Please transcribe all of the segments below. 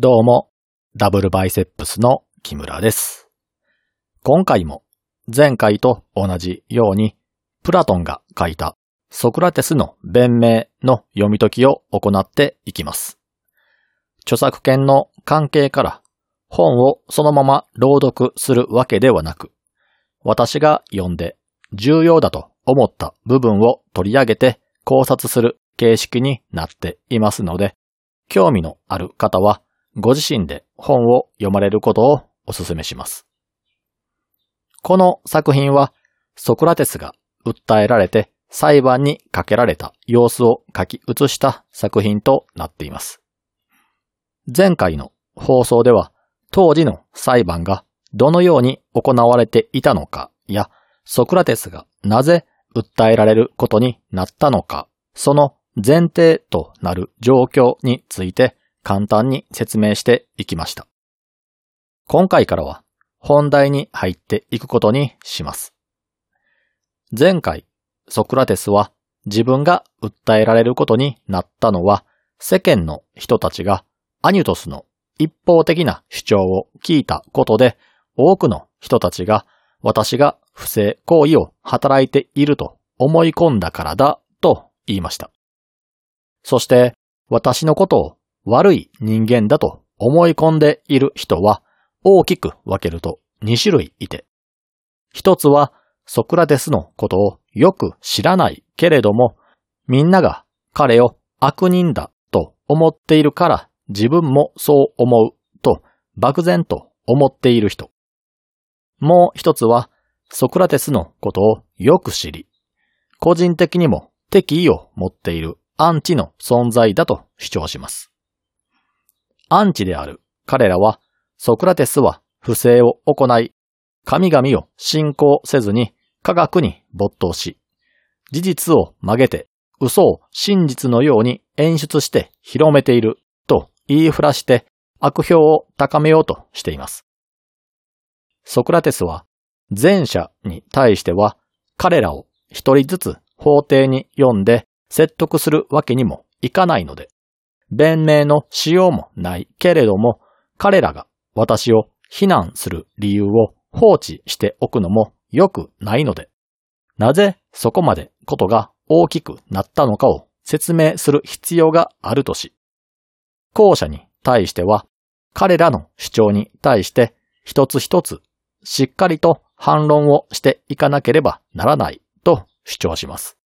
どうも、ダブルバイセップスの木村です。今回も前回と同じように、プラトンが書いたソクラテスの弁明の読み解きを行っていきます。著作権の関係から本をそのまま朗読するわけではなく、私が読んで重要だと思った部分を取り上げて考察する形式になっていますので、興味のある方はご自身で本を読まれることをお勧めします。この作品はソクラテスが訴えられて裁判にかけられた様子を書き写した作品となっています。前回の放送では当時の裁判がどのように行われていたのかやソクラテスがなぜ訴えられることになったのか、その前提となる状況について簡単に説明していきました。今回からは本題に入っていくことにします。前回、ソクラテスは自分が訴えられることになったのは世間の人たちがアニュトスの一方的な主張を聞いたことで多くの人たちが私が不正行為を働いていると思い込んだからだと言いました。そして私のことを悪い人間だと思い込んでいる人は大きく分けると2種類いて、一つはソクラテスのことをよく知らないけれども、みんなが彼を悪人だと思っているから自分もそう思うと漠然と思っている人。もう一つはソクラテスのことをよく知り、個人的にも敵意を持っているアンチの存在だと主張します。アンチである彼らはソクラテスは不正を行い、神々を信仰せずに科学に没頭し、事実を曲げて嘘を真実のように演出して広めていると言いふらして悪評を高めようとしています。ソクラテスは前者に対しては彼らを一人ずつ法廷に呼んで説得するわけにもいかないので、弁明のしようもないけれども彼らが私を非難する理由を放置しておくのも良くないので、なぜそこまでことが大きくなったのかを説明する必要があるとし、後者に対しては彼らの主張に対して一つ一つしっかりと反論をしていかなければならないと主張します。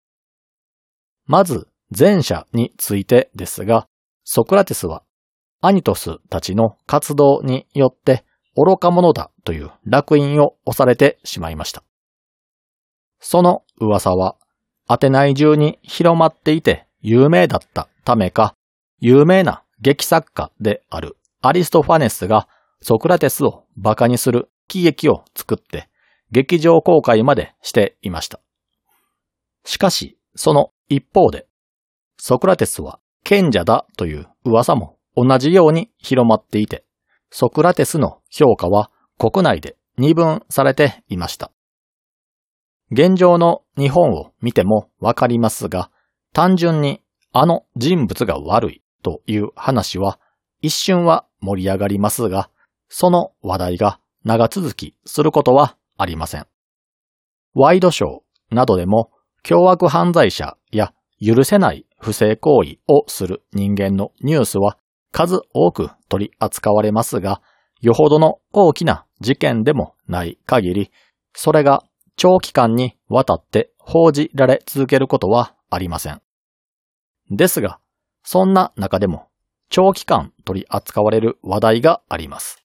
まず前者についてですが、ソクラテスはアニトスたちの活動によって愚か者だという烙印を押されてしまいました。その噂はアテナイ中に広まっていて有名だったためか、有名な劇作家であるアリストファネスがソクラテスを馬鹿にする喜劇を作って劇場公開までしていました。しかし、その一方で、ソクラテスは賢者だという噂も同じように広まっていて、ソクラテスの評価は国内で二分されていました。現状の日本を見てもわかりますが、単純にあの人物が悪いという話は一瞬は盛り上がりますが、その話題が長続きすることはありません。ワイドショーなどでも凶悪犯罪者や許せない不正行為をする人間のニュースは数多く取り扱われますが、よほどの大きな事件でもない限り、それが長期間にわたって報じられ続けることはありません。ですが、そんな中でも長期間取り扱われる話題があります。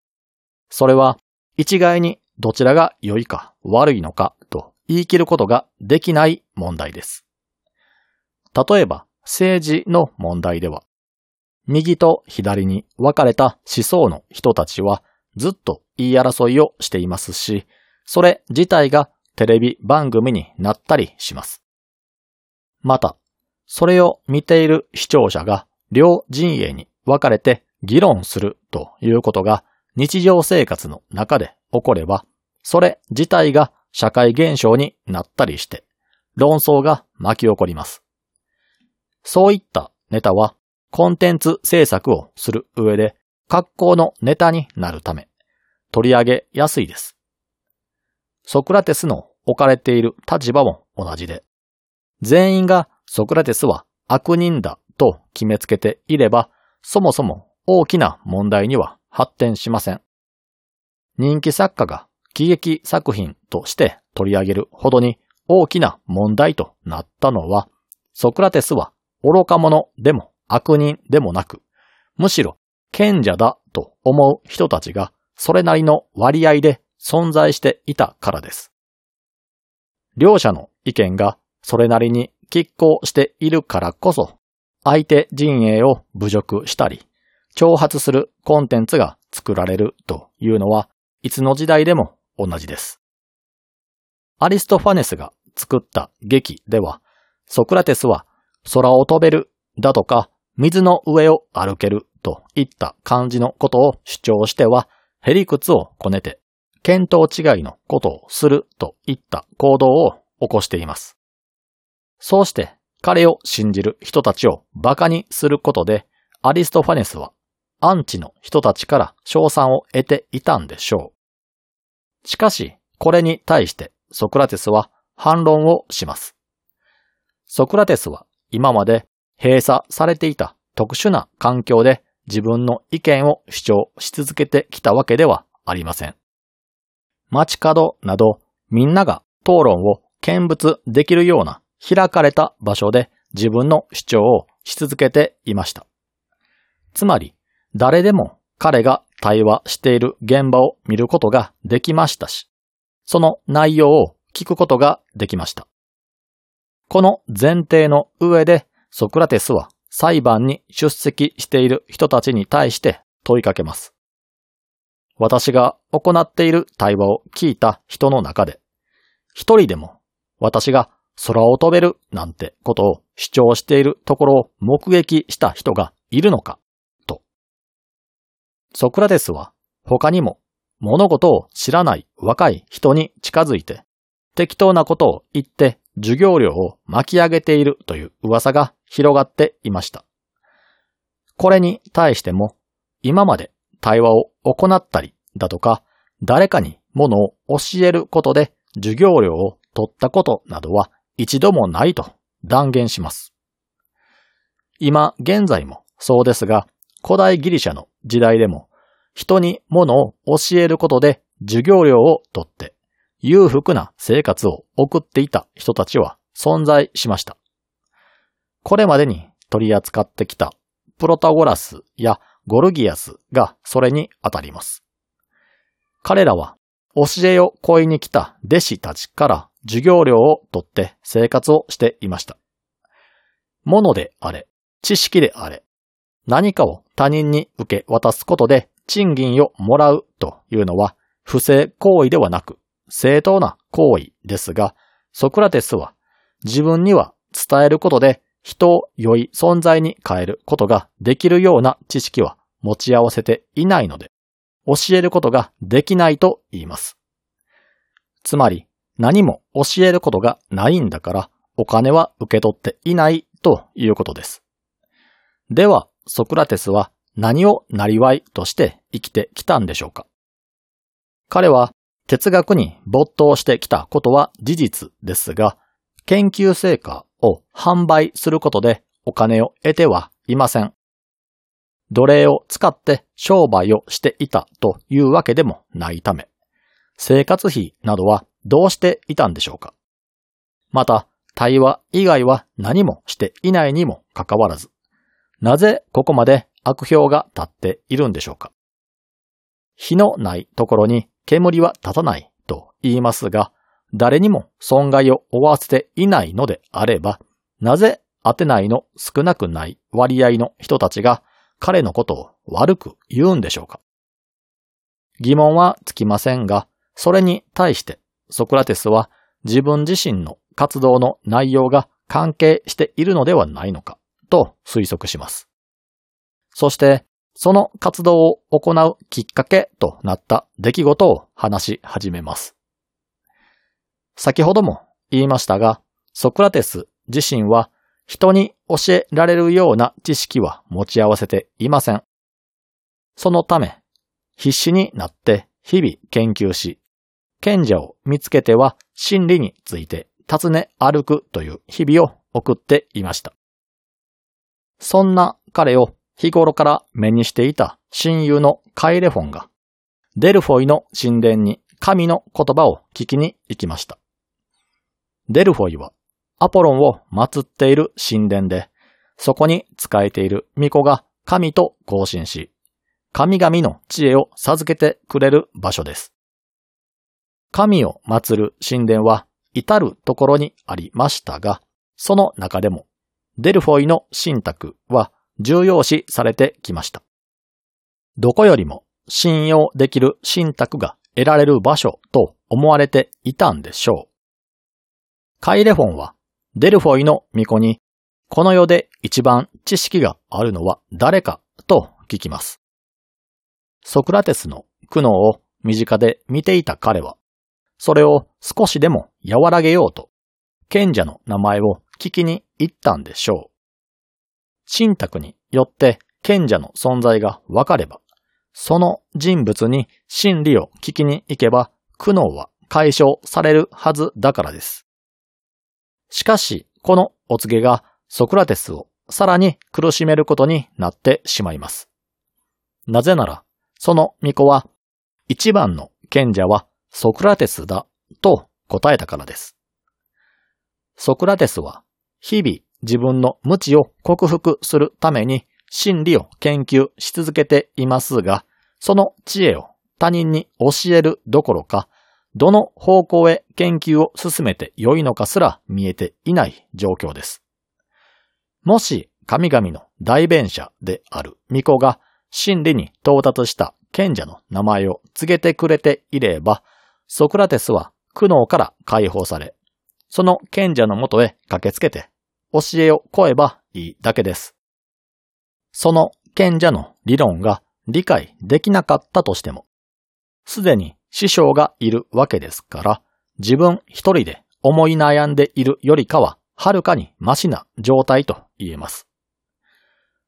それは一概にどちらが良いか悪いのかと言い切ることができない問題です。例えば政治の問題では、右と左に分かれた思想の人たちはずっと言い争いをしていますし、それ自体がテレビ番組になったりします。また、それを見ている視聴者が両陣営に分かれて議論するということが日常生活の中で起これば、それ自体が社会現象になったりして、論争が巻き起こります。そういったネタはコンテンツ制作をする上で格好のネタになるため、取り上げやすいです。ソクラテスの置かれている立場も同じで、全員がソクラテスは悪人だと決めつけていれば、そもそも大きな問題には発展しません。人気作家が喜劇作品として取り上げるほどに大きな問題となったのは、ソクラテスは愚か者でも悪人でもなく、むしろ賢者だと思う人たちがそれなりの割合で存在していたからです。両者の意見がそれなりに拮抗しているからこそ、相手陣営を侮辱したり、挑発するコンテンツが作られるというのは、いつの時代でも同じです。アリストファネスが作った劇では、ソクラテスは空を飛べるだとか水の上を歩けるといった感じのことを主張しては、へりくつをこねて、見当違いのことをするといった行動を起こしています。そうして彼を信じる人たちを馬鹿にすることで、アリストファネスはアンチの人たちから賞賛を得ていたんでしょう。しかし、これに対してソクラテスは反論をします。ソクラテスは今まで閉鎖されていた特殊な環境で自分の意見を主張し続けてきたわけではありません。街角などみんなが討論を見物できるような開かれた場所で自分の主張をし続けていました。つまり、誰でも彼が対話している現場を見ることができましたし、その内容を聞くことができました。この前提の上でソクラテスは裁判に出席している人たちに対して問いかけます。私が行っている対話を聞いた人の中で、一人でも私が空を飛べるなんてことを主張しているところを目撃した人がいるのか、と。ソクラテスは他にも物事を知らない若い人に近づいて適当なことを言って授業料を巻き上げているという噂が広がっていました。これに対しても、今まで対話を行ったりだとか、誰かにものを教えることで授業料を取ったことなどは一度もないと断言します。今現在もそうですが、古代ギリシャの時代でも人にものを教えることで授業料を取って裕福な生活を送っていた人たちは存在しました。これまでに取り扱ってきたプロタゴラスやゴルギアスがそれに当たります。彼らは教えを請いに来た弟子たちから授業料を取って生活をしていました。物であれ、知識であれ、何かを他人に受け渡すことで賃金をもらうというのは不正行為ではなく正当な行為ですが、ソクラテスは自分には伝えることで人を良い存在に変えることができるような知識は持ち合わせていないので、教えることができないと言います。つまり、何も教えることがないんだから、お金は受け取っていないということです。では、ソクラテスは何をなりわいとして生きてきたんでしょうか？彼は哲学に没頭してきたことは事実ですが、研究成果を販売することでお金を得てはいません。奴隷を使って商売をしていたというわけでもないため、生活費などはどうしていたんでしょうかまた、対話以外は何もしていないにもかかわらず、なぜここまで悪評が立っているんでしょうか火のないところに煙は立たないと言いますが、誰にも損害を負わせていないのであれば、なぜ当てないの少なくない割合の人たちが彼のことを悪く言うんでしょうか？疑問はつきませんが、それに対してソクラテスは自分自身の活動の内容が関係しているのではないのかと推測します。そしてその活動を行うきっかけとなった出来事を話し始めます。先ほども言いましたが、ソクラテス自身は人に教えられるような知識は持ち合わせていません。そのため、必死になって日々研究し、賢者を見つけては真理について尋ね歩くという日々を送っていました。そんな彼を日頃から目にしていた親友のカイレフォンが、デルフォイの神殿に神の言葉を聞きに行きました。デルフォイはアポロンを祀っている神殿で、そこに仕えている巫女が神と交信し、神々の知恵を授けてくれる場所です。神を祀る神殿は至るところにありましたが、その中でもデルフォイの信託は重要視されてきました。どこよりも信用できる信託が得られる場所と思われていたんでしょう。カイレフォンはデルフォイの巫女にこの世で一番知識があるのは誰かと聞きます。ソクラテスの苦悩を身近で見ていた彼は、それを少しでも和らげようと、賢者の名前を聞きに行ったんでしょう。信託によって賢者の存在がわかれば、その人物に真理を聞きに行けば苦悩は解消されるはずだからです。しかし、このお告げがソクラテスをさらに苦しめることになってしまいます。なぜなら、その巫女は、一番の賢者はソクラテスだと答えたからです。ソクラテスは、日々自分の無知を克服するために真理を研究し続けていますが、その知恵を他人に教えるどころか、どの方向へ研究を進めて良いのかすら見えていない状況です。もし神々の代弁者である巫女が真理に到達した賢者の名前を告げてくれていれば、ソクラテスは苦悩から解放され、その賢者のもとへ駆けつけて教えを超えばいいだけです。その賢者の理論が理解できなかったとしても、すでに師匠がいるわけですから、自分一人で思い悩んでいるよりかは、はるかにマシな状態と言えます。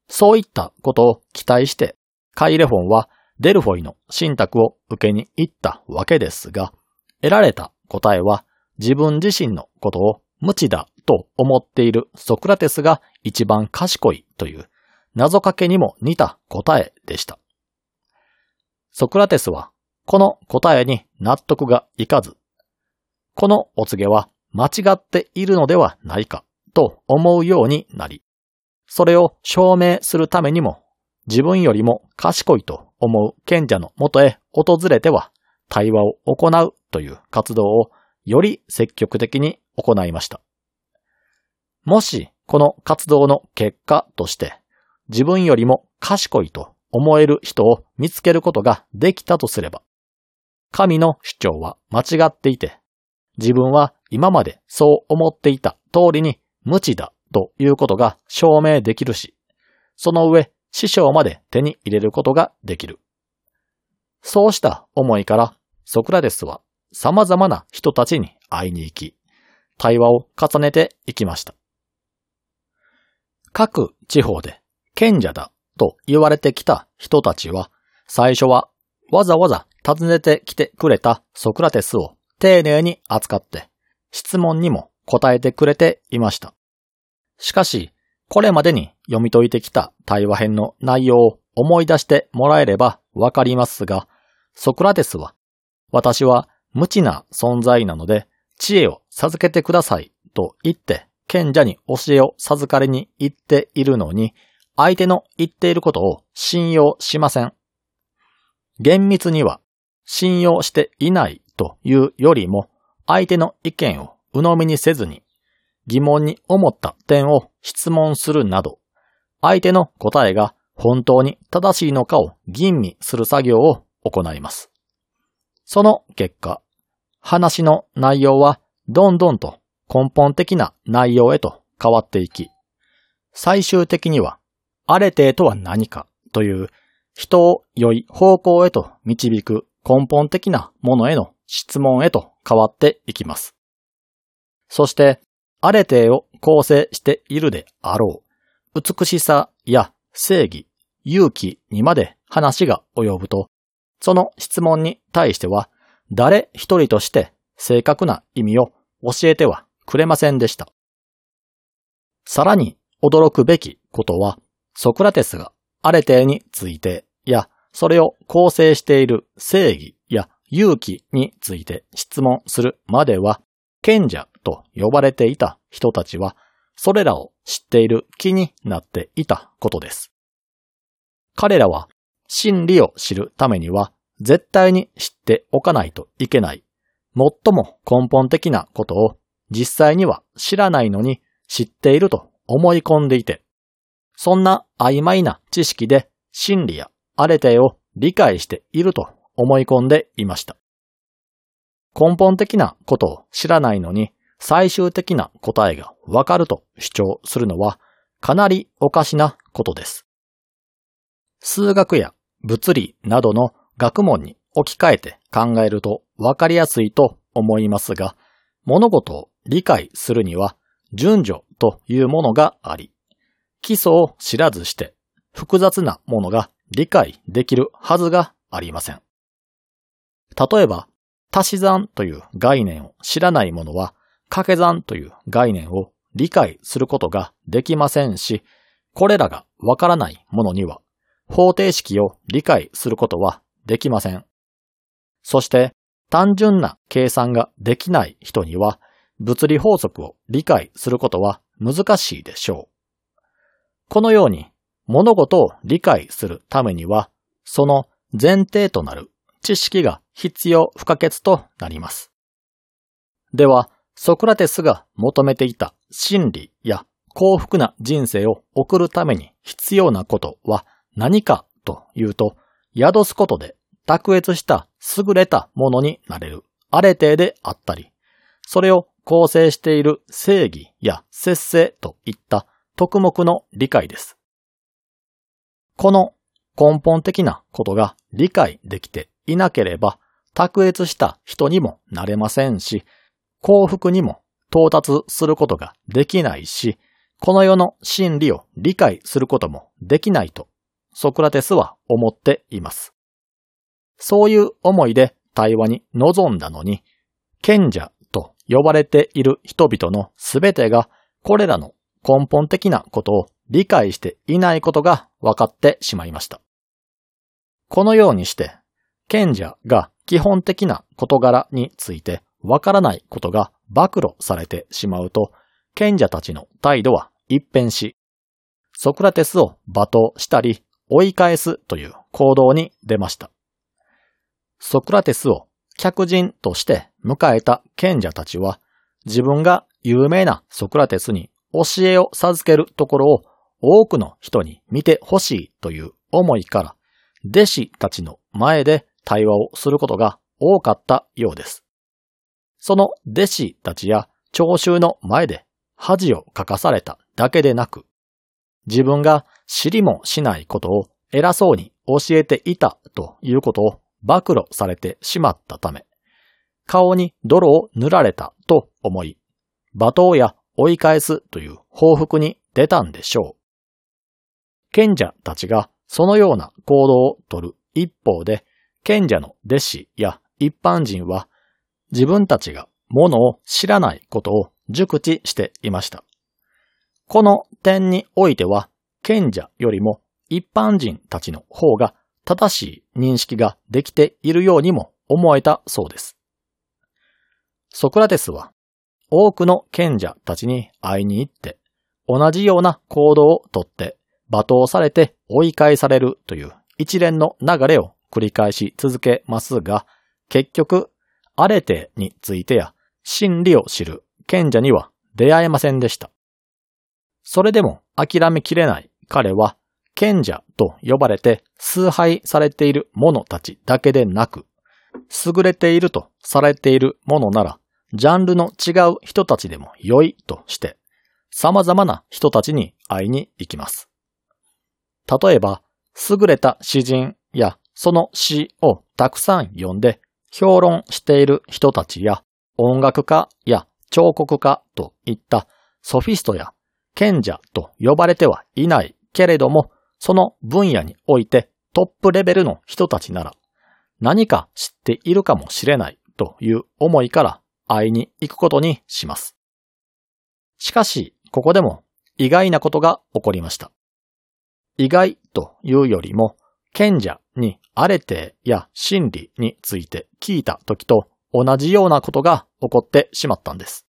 そういったことを期待して、カイレフォンはデルフォイの信託を受けに行ったわけですが、得られた答えは自分自身のことを無知だと思っているソクラテスが一番賢いという謎かけにも似た答えでした。ソクラテスはこの答えに納得がいかず、このお告げは間違っているのではないかと思うようになり、それを証明するためにも自分よりも賢いと思う賢者のもとへ訪れては対話を行うという活動をより積極的に行いました。もしこの活動の結果として自分よりも賢いと思える人を見つけることができたとすれば、神の主張は間違っていて、自分は今までそう思っていた通りに無知だということが証明できるし、その上、師匠まで手に入れることができる。そうした思いからソクラテスは様々な人たちに会いに行き、対話を重ねていきました。各地方で賢者だと言われてきた人たちは、最初はわざわざ訪ねてきてくれたソクラテスを丁寧に扱って、質問にも答えてくれていました。しかし、これまでに読み解いてきた対話編の内容を思い出してもらえればわかりますが、ソクラテスは、私は無知な存在なので、知恵を授けてくださいと言って、賢者に教えを授かりに行っているのに、相手の言っていることを信用しません。厳密には信用していないというよりも、相手の意見を鵜呑みにせずに、疑問に思った点を質問するなど、相手の答えが本当に正しいのかを吟味する作業を行います。その結果、話の内容はどんどんと根本的な内容へと変わっていき、最終的には、アレテーとは何かという人を良い方向へと導く根本的なものへの質問へと変わっていきます。そして、アレテーを構成しているであろう、美しさや正義、勇気にまで話が及ぶと、その質問に対しては、誰一人として正確な意味を教えてはくれませんでした。さらに驚くべきことは、ソクラテスがアレテについてや、それを構成している正義や勇気について質問するまでは、賢者と呼ばれていた人たちは、それらを知っている気になっていたことです。彼らは真理を知るためには絶対に知っておかないといけない。最も根本的なことを実際には知らないのに知っていると思い込んでいて、そんな曖昧な知識で真理やアレテを理解していると思い込んでいました。根本的なことを知らないのに最終的な答えがわかると主張するのはかなりおかしなことです。数学や物理などの学問に置き換えて考えるとわかりやすいと思いますが、物事を理解するには順序というものがあり、基礎を知らずして複雑なものが理解できるはずがありません。例えば、足し算という概念を知らない者は、掛け算という概念を理解することができませんし、これらがわからない者には、方程式を理解することはできません。そして、単純な計算ができない人には、物理法則を理解することは難しいでしょう。このように、物事を理解するためには、その前提となる知識が必要不可欠となります。では、ソクラテスが求めていた真理や幸福な人生を送るために必要なことは何かというと、宿すことで卓越した優れたものになれるアレテであったり、それを構成している正義や節制といった特目の理解です。この根本的なことが理解できていなければ、卓越した人にもなれませんし、幸福にも到達することができないし、この世の真理を理解することもできないと、ソクラテスは思っています。そういう思いで対話に臨んだのに、賢者呼ばれている人々のすべてがこれらの根本的なことを理解していないことが分かってしまいました。このようにして、賢者が基本的な事柄についてわからないことが暴露されてしまうと、賢者たちの態度は一変し、ソクラテスを罵倒したり追い返すという行動に出ました。ソクラテスを客人として迎えた賢者たちは、自分が有名なソクラテスに教えを授けるところを多くの人に見てほしいという思いから、弟子たちの前で対話をすることが多かったようです。その弟子たちや聴衆の前で恥をかかされただけでなく、自分が知りもしないことを偉そうに教えていたということを暴露されてしまったため、顔に泥を塗られたと思い、罵倒や追い返すという報復に出たんでしょう。賢者たちがそのような行動をとる一方で、賢者の弟子や一般人は自分たちがものを知らないことを熟知していました。この点においては、賢者よりも一般人たちの方が正しい認識ができているようにも思えたそうです。ソクラテスは多くの賢者たちに会いに行って同じような行動をとって罵倒されて追い返されるという一連の流れを繰り返し続けますが、結局、アレテについてや真理を知る賢者には出会えませんでした。それでも諦めきれない彼は賢者と呼ばれて崇拝されている者たちだけでなく、優れているとされているものなら、ジャンルの違う人たちでも良いとして、様々な人たちに会いに行きます。例えば、優れた詩人やその詩をたくさん読んで評論している人たちや音楽家や彫刻家といったソフィストや賢者と呼ばれてはいないけれども、その分野においてトップレベルの人たちなら何か知っているかもしれないという思いから会いに行くことにします。しかし、ここでも意外なことが起こりました。意外というよりも、賢者にアレテや真理について聞いた時と同じようなことが起こってしまったんです。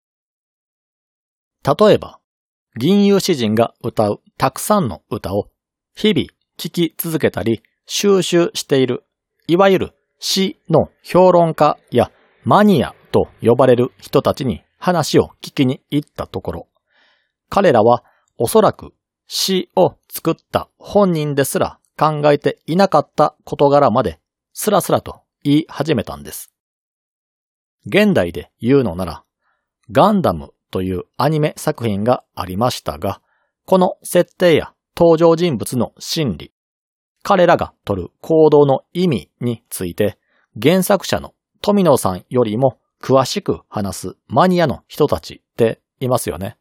例えば、銀融詩人が歌うたくさんの歌を日々聴き続けたり収集している、いわゆる詩の評論家やマニアと呼ばれる人たちに話を聞きに行ったところ、彼らはおそらく詩を作った本人ですら考えていなかった事柄までスラスラと言い始めたんです。現代で言うのなら、ガンダムというアニメ作品がありましたが、この設定や登場人物の心理、彼らが取る行動の意味について、原作者の富野さんよりも詳しく話すマニアの人たちっていますよね。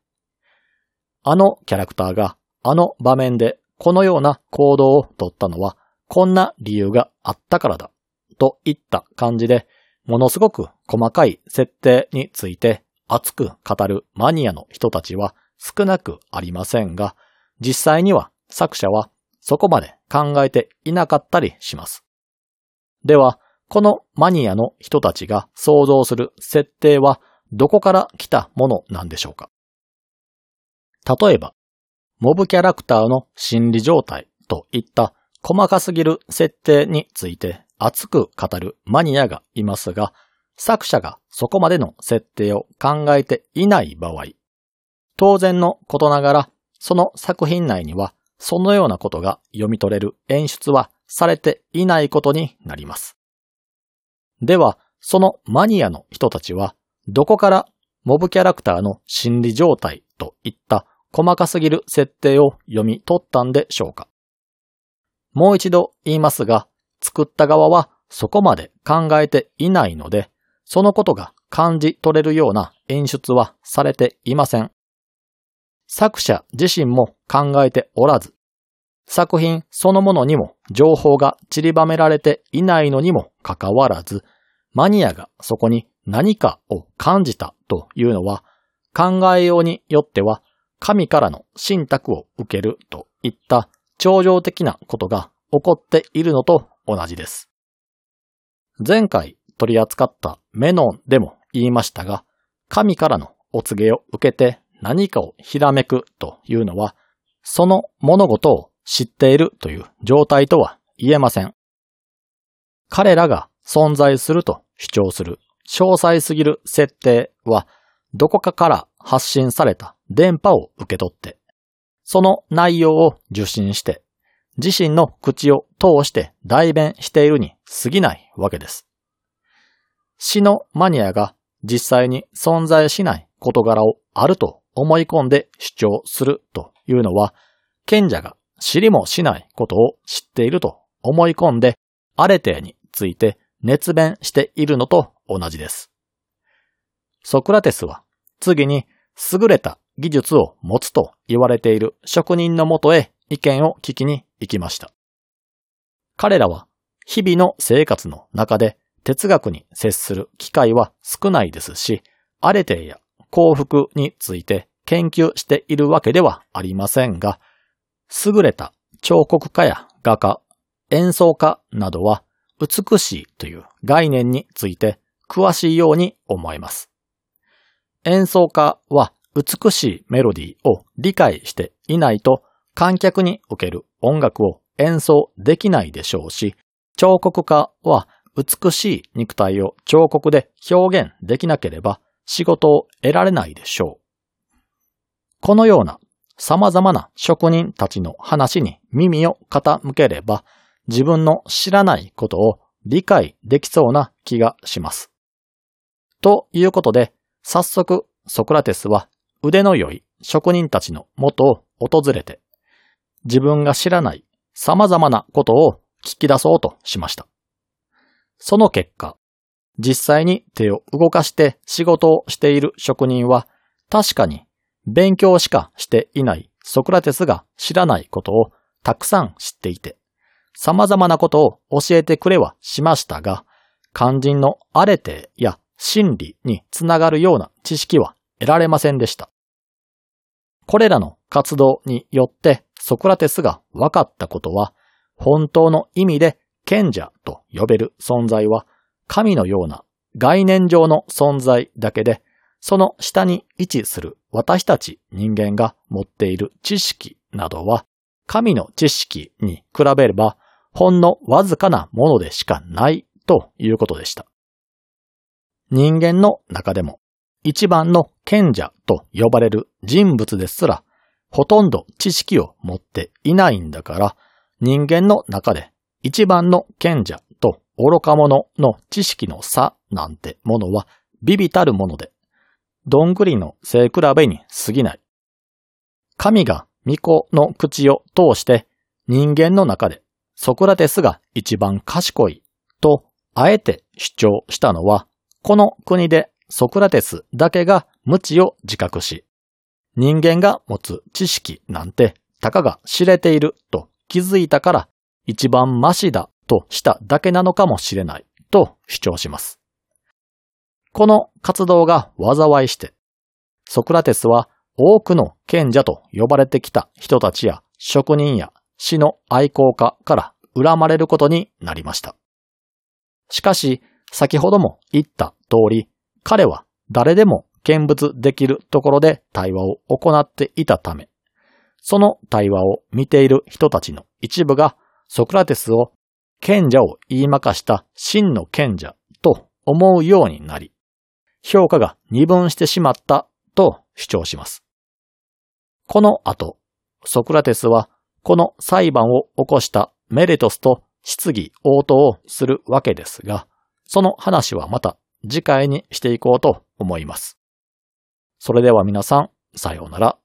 あのキャラクターがあの場面でこのような行動をとったのはこんな理由があったからだといった感じでものすごく細かい設定について熱く語るマニアの人たちは少なくありませんが、実際には作者はそこまで考えていなかったりします。では、このマニアの人たちが想像する設定はどこから来たものなんでしょうか？例えば、モブキャラクターの心理状態といった細かすぎる設定について熱く語るマニアがいますが、作者がそこまでの設定を考えていない場合、当然のことながら、その作品内にはそのようなことが読み取れる演出はされていないことになります。では、そのマニアの人たちは、どこからモブキャラクターの心理状態といった細かすぎる設定を読み取ったんでしょうかもう一度言いますが、作った側はそこまで考えていないので、そのことが感じ取れるような演出はされていません。作者自身も考えておらず、作品そのものにも情報が散りばめられていないのにもかかわらず、マニアがそこに何かを感じたというのは、考えようによっては神からの信託を受けるといった超常的なことが起こっているのと同じです。前回取り扱ったメノンでも言いましたが、神からのお告げを受けて何かをひらめくというのは、その物事を知っているという状態とは言えません。彼らが存在すると主張する詳細すぎる設定は、どこかから発信された電波を受け取って、その内容を受信して、自身の口を通して代弁しているに過ぎないわけです。死のマニアが実際に存在しない事柄をあると思い込んで主張するというのは、賢者が知りもしないことを知っていると思い込んで、アレテについて熱弁しているのと同じです。ソクラテスは次に優れた技術を持つと言われている職人のもとへ意見を聞きに行きました。彼らは日々の生活の中で哲学に接する機会は少ないですし、アレテや幸福について研究しているわけではありませんが、優れた彫刻家や画家、演奏家などは美しいという概念について詳しいように思えます。演奏家は美しいメロディーを理解していないと観客における音楽を演奏できないでしょうし、彫刻家は美しい肉体を彫刻で表現できなければ仕事を得られないでしょう。このような様々な職人たちの話に耳を傾ければ自分の知らないことを理解できそうな気がします。ということで、早速ソクラテスは腕の良い職人たちの元を訪れて、自分が知らない様々なことを聞き出そうとしました。その結果、実際に手を動かして仕事をしている職人は確かに勉強しかしていないソクラテスが知らないことをたくさん知っていて、様々なことを教えてくれはしましたが、肝心のアレテや真理につながるような知識は得られませんでした。これらの活動によってソクラテスが分かったことは、本当の意味で賢者と呼べる存在は神のような概念上の存在だけで、その下に位置する私たち人間が持っている知識などは、神の知識に比べれば、ほんのわずかなものでしかないということでした。人間の中でも、一番の賢者と呼ばれる人物ですら、ほとんど知識を持っていないんだから、人間の中で一番の賢者愚か者の知識の差なんてものはビビたるもので、どんぐりの背比べに過ぎない。神が巫女の口を通して人間の中でソクラテスが一番賢いとあえて主張したのは、この国でソクラテスだけが無知を自覚し、人間が持つ知識なんてたかが知れていると気づいたから一番マシだとしただけなのかもしれないと主張します。この活動が災いして、ソクラテスは多くの賢者と呼ばれてきた人たちや職人や死の愛好家から恨まれることになりました。しかし、先ほども言った通り、彼は誰でも見物できるところで対話を行っていたため、その対話を見ている人たちの一部がソクラテスを賢者を言いまかした真の賢者と思うようになり、評価が二分してしまったと主張します。この後、ソクラテスはこの裁判を起こしたメレトスと質疑応答をするわけですが、その話はまた次回にしていこうと思います。それでは皆さん、さようなら。